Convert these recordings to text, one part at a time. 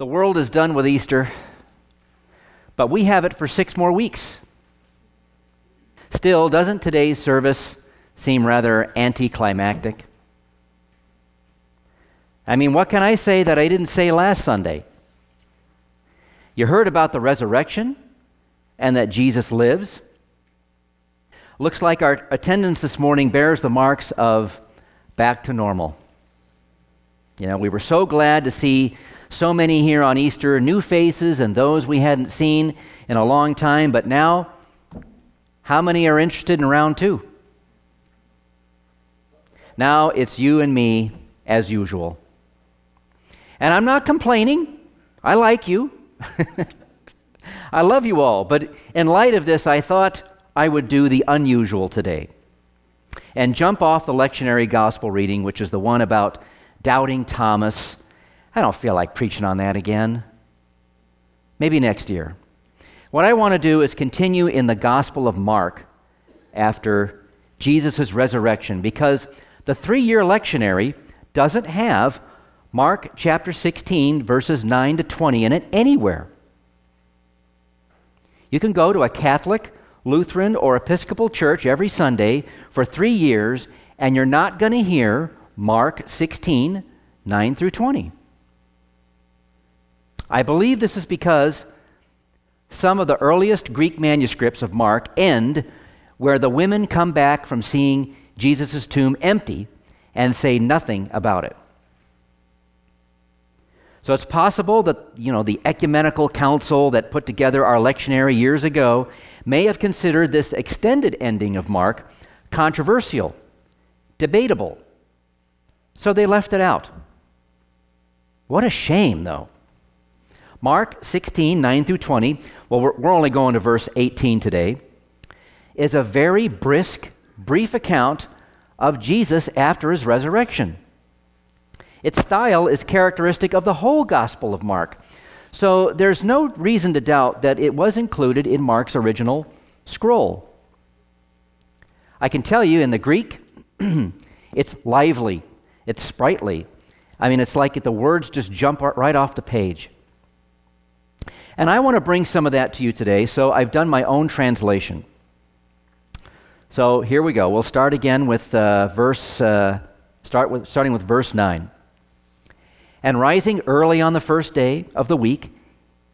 The world is done with Easter, but we have it for six more weeks. Still, doesn't today's service seem rather anticlimactic? I mean, what can I say that I didn't say last Sunday? You heard about the resurrection and that Jesus lives. Looks like our attendance this morning bears the marks of back to normal. You know, we were so glad to see so many here on Easter, new faces and those we hadn't seen in a long time, but now, how many are interested in round two? Now it's you and me as usual. And I'm not complaining. I like you. I love you all. But in light of this, I thought I would do the unusual today and jump off the lectionary gospel reading, which is the one about doubting Thomas. I don't feel like preaching on that again. Maybe next year. What I want to do is continue in the Gospel of Mark after Jesus' resurrection because the three year lectionary doesn't have Mark chapter 16, verses 9 to 20 in it anywhere. You can go to a Catholic, Lutheran, or Episcopal church every Sunday for three years, and you're not going to hear Mark 16, 9 through 20. I believe this is because some of the earliest Greek manuscripts of Mark end where the women come back from seeing Jesus' tomb empty and say nothing about it. So it's possible that, you know, the ecumenical council that put together our lectionary years ago may have considered this extended ending of Mark controversial, debatable. So they left it out. What a shame, though. Mark 16, 9 through 20, well, we're, we're only going to verse 18 today, is a very brisk, brief account of Jesus after his resurrection. Its style is characteristic of the whole Gospel of Mark. So there's no reason to doubt that it was included in Mark's original scroll. I can tell you in the Greek, it's lively, it's sprightly. I mean, it's like the words just jump right off the page. And I want to bring some of that to you today, so I've done my own translation. So here we go. We'll start again with uh, verse, uh, start with, starting with verse 9. And rising early on the first day of the week,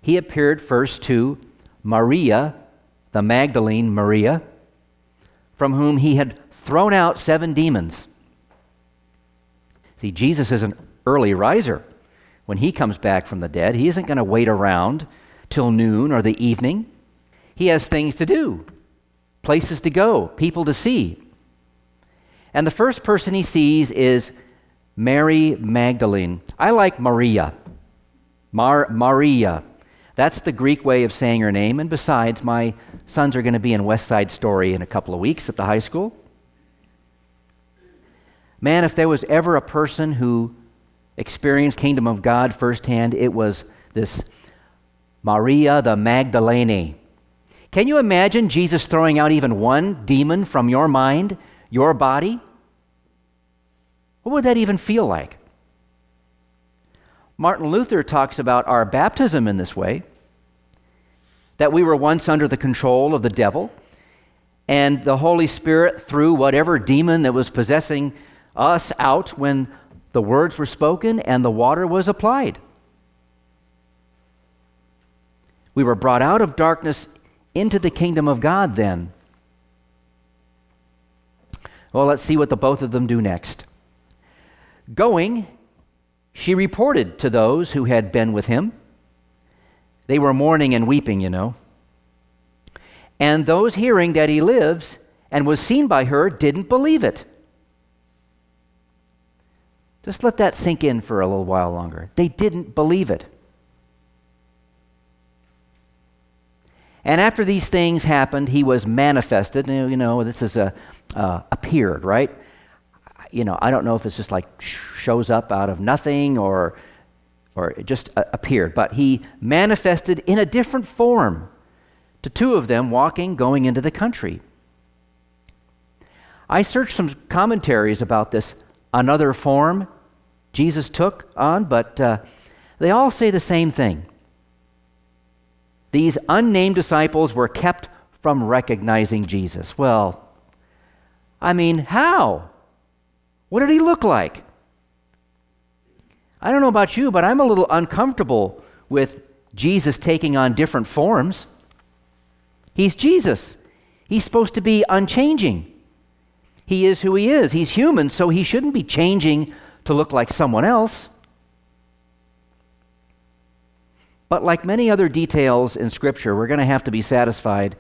he appeared first to Maria, the Magdalene Maria, from whom he had thrown out seven demons. See, Jesus is an early riser. When he comes back from the dead, he isn't going to wait around till noon or the evening. He has things to do, places to go, people to see. And the first person he sees is Mary Magdalene. I like Maria. Mar- Maria. That's the Greek way of saying her name. And besides, my sons are going to be in West Side Story in a couple of weeks at the high school. Man, if there was ever a person who experienced kingdom of God firsthand, it was this Maria the Magdalene. Can you imagine Jesus throwing out even one demon from your mind, your body? What would that even feel like? Martin Luther talks about our baptism in this way that we were once under the control of the devil, and the Holy Spirit threw whatever demon that was possessing us out when the words were spoken and the water was applied. We were brought out of darkness into the kingdom of God then. Well, let's see what the both of them do next. Going, she reported to those who had been with him. They were mourning and weeping, you know. And those hearing that he lives and was seen by her didn't believe it. Just let that sink in for a little while longer. They didn't believe it. And after these things happened, he was manifested. You know, this is a uh, appeared, right? you know, I don't know if it's just like shows up out of nothing or, or it just appeared, but he manifested in a different form to two of them walking, going into the country. I searched some commentaries about this another form Jesus took on, but uh, they all say the same thing. These unnamed disciples were kept from recognizing Jesus. Well, I mean, how? What did he look like? I don't know about you, but I'm a little uncomfortable with Jesus taking on different forms. He's Jesus. He's supposed to be unchanging. He is who he is. He's human, so he shouldn't be changing to look like someone else. But like many other details in Scripture, we're going to have to be satisfied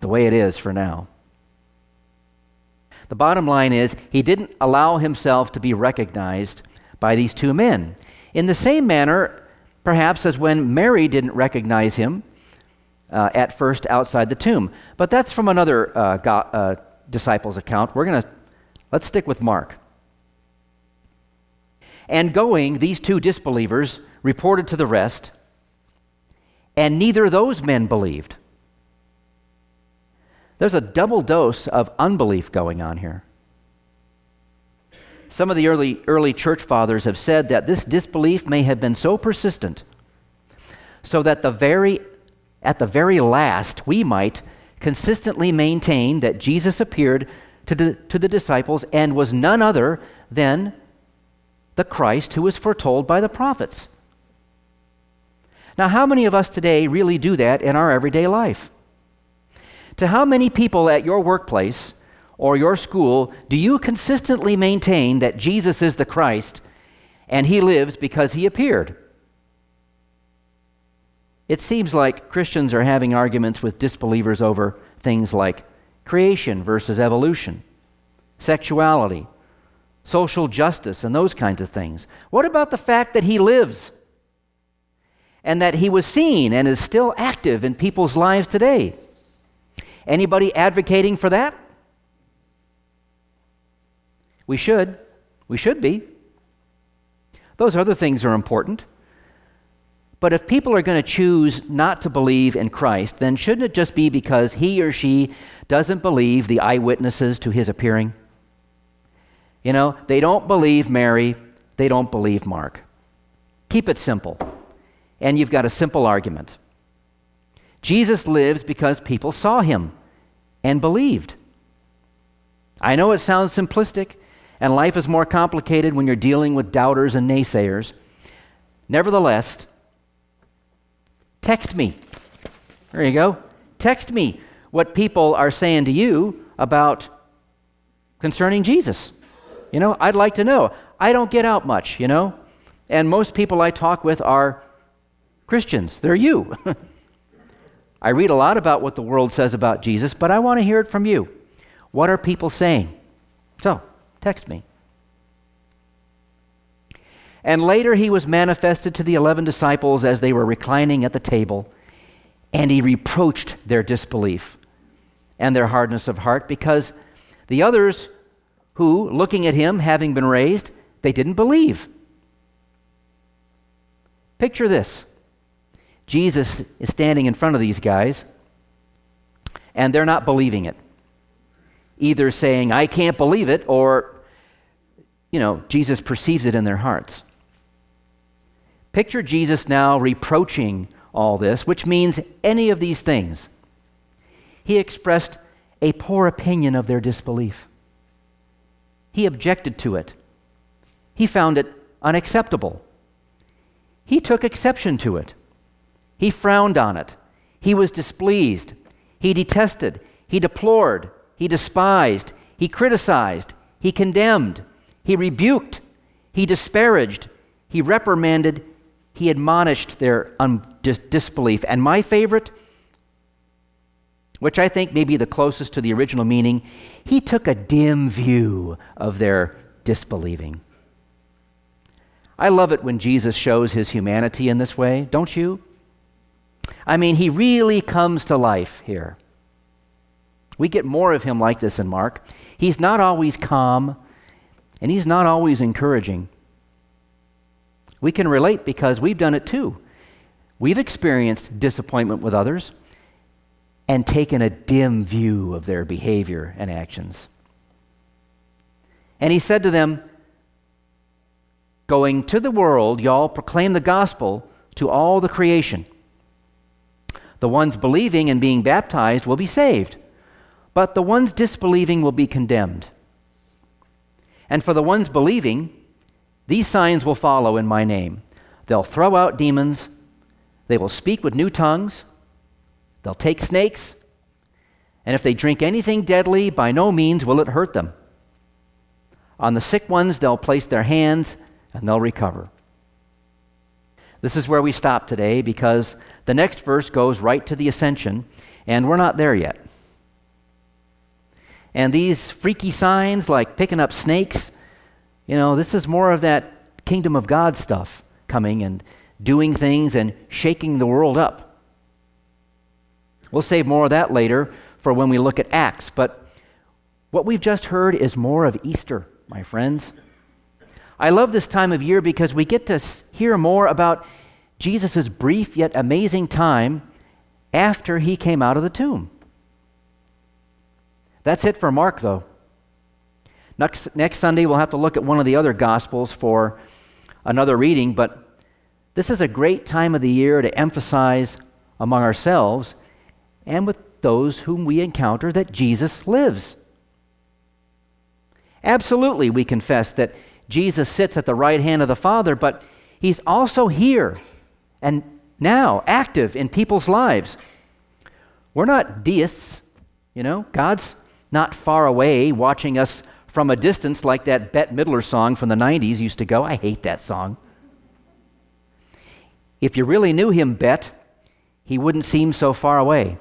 the way it is for now. The bottom line is, he didn't allow himself to be recognized by these two men. In the same manner, perhaps, as when Mary didn't recognize him uh, at first outside the tomb. But that's from another uh, go- uh, disciple's account. We're going to, let's stick with Mark. And going, these two disbelievers reported to the rest, and neither those men believed. There's a double dose of unbelief going on here. Some of the early, early church fathers have said that this disbelief may have been so persistent so that the very, at the very last we might consistently maintain that Jesus appeared to the, to the disciples and was none other than the Christ who was foretold by the prophets. Now, how many of us today really do that in our everyday life? To how many people at your workplace or your school do you consistently maintain that Jesus is the Christ and he lives because he appeared? It seems like Christians are having arguments with disbelievers over things like creation versus evolution, sexuality, social justice, and those kinds of things. What about the fact that he lives? And that he was seen and is still active in people's lives today. Anybody advocating for that? We should. We should be. Those other things are important. But if people are going to choose not to believe in Christ, then shouldn't it just be because he or she doesn't believe the eyewitnesses to his appearing? You know, they don't believe Mary, they don't believe Mark. Keep it simple. And you've got a simple argument. Jesus lives because people saw him and believed. I know it sounds simplistic, and life is more complicated when you're dealing with doubters and naysayers. Nevertheless, text me. There you go. Text me what people are saying to you about concerning Jesus. You know, I'd like to know. I don't get out much, you know, and most people I talk with are Christians. They're you. I read a lot about what the world says about Jesus, but I want to hear it from you. What are people saying? So, text me. And later he was manifested to the eleven disciples as they were reclining at the table, and he reproached their disbelief and their hardness of heart because the others who, looking at him, having been raised, they didn't believe. Picture this Jesus is standing in front of these guys, and they're not believing it. Either saying, I can't believe it, or, you know, Jesus perceives it in their hearts. Picture Jesus now reproaching all this, which means any of these things. He expressed a poor opinion of their disbelief. He objected to it. He found it unacceptable. He took exception to it. He frowned on it. He was displeased. He detested. He deplored. He despised. He criticized. He condemned. He rebuked. He disparaged. He reprimanded. He admonished their un- dis- disbelief. And my favorite, which I think may be the closest to the original meaning, he took a dim view of their disbelieving. I love it when Jesus shows his humanity in this way, don't you? I mean, he really comes to life here. We get more of him like this in Mark. He's not always calm, and he's not always encouraging. We can relate because we've done it too. We've experienced disappointment with others and taken a dim view of their behavior and actions. And he said to them, going to the world, y'all proclaim the gospel to all the creation. The ones believing and being baptized will be saved, but the ones disbelieving will be condemned. And for the ones believing, these signs will follow in my name. They'll throw out demons, they will speak with new tongues, they'll take snakes, and if they drink anything deadly, by no means will it hurt them. On the sick ones, they'll place their hands and they'll recover. This is where we stop today because the next verse goes right to the ascension, and we're not there yet. And these freaky signs like picking up snakes, you know, this is more of that kingdom of God stuff coming and doing things and shaking the world up. We'll save more of that later for when we look at Acts, but what we've just heard is more of Easter, my friends. I love this time of year because we get to hear more about Jesus' brief yet amazing time after he came out of the tomb. That's it for Mark, though. Next, next Sunday, we'll have to look at one of the other Gospels for another reading, but this is a great time of the year to emphasize among ourselves and with those whom we encounter that Jesus lives. Absolutely, we confess that Jesus sits at the right hand of the Father, but he's also here and now active in people's lives. We're not deists, you know. God's not far away watching us from a distance like that Bette Midler song from the 90s used to go. I hate that song. If you really knew him, Bette, he wouldn't seem so far away.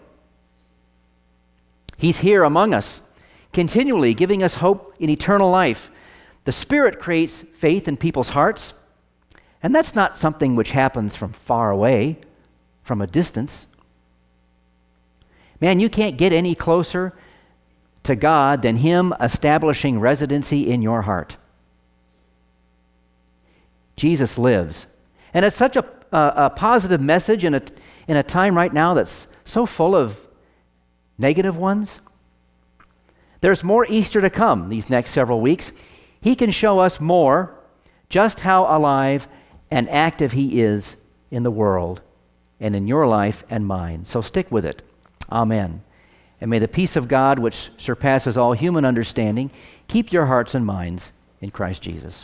He's here among us, continually giving us hope in eternal life the Spirit creates faith in people's hearts, and that's not something which happens from far away, from a distance. Man, you can't get any closer to God than Him establishing residency in your heart. Jesus lives. And it's such a, a, a, positive message in a, in a time right now that's so full of negative ones. There's more Easter to come these next several weeks. He can show us more just how alive and active He is in the world and in your life and mine. So stick with it. Amen. And may the peace of God, which surpasses all human understanding, keep your hearts and minds in Christ Jesus.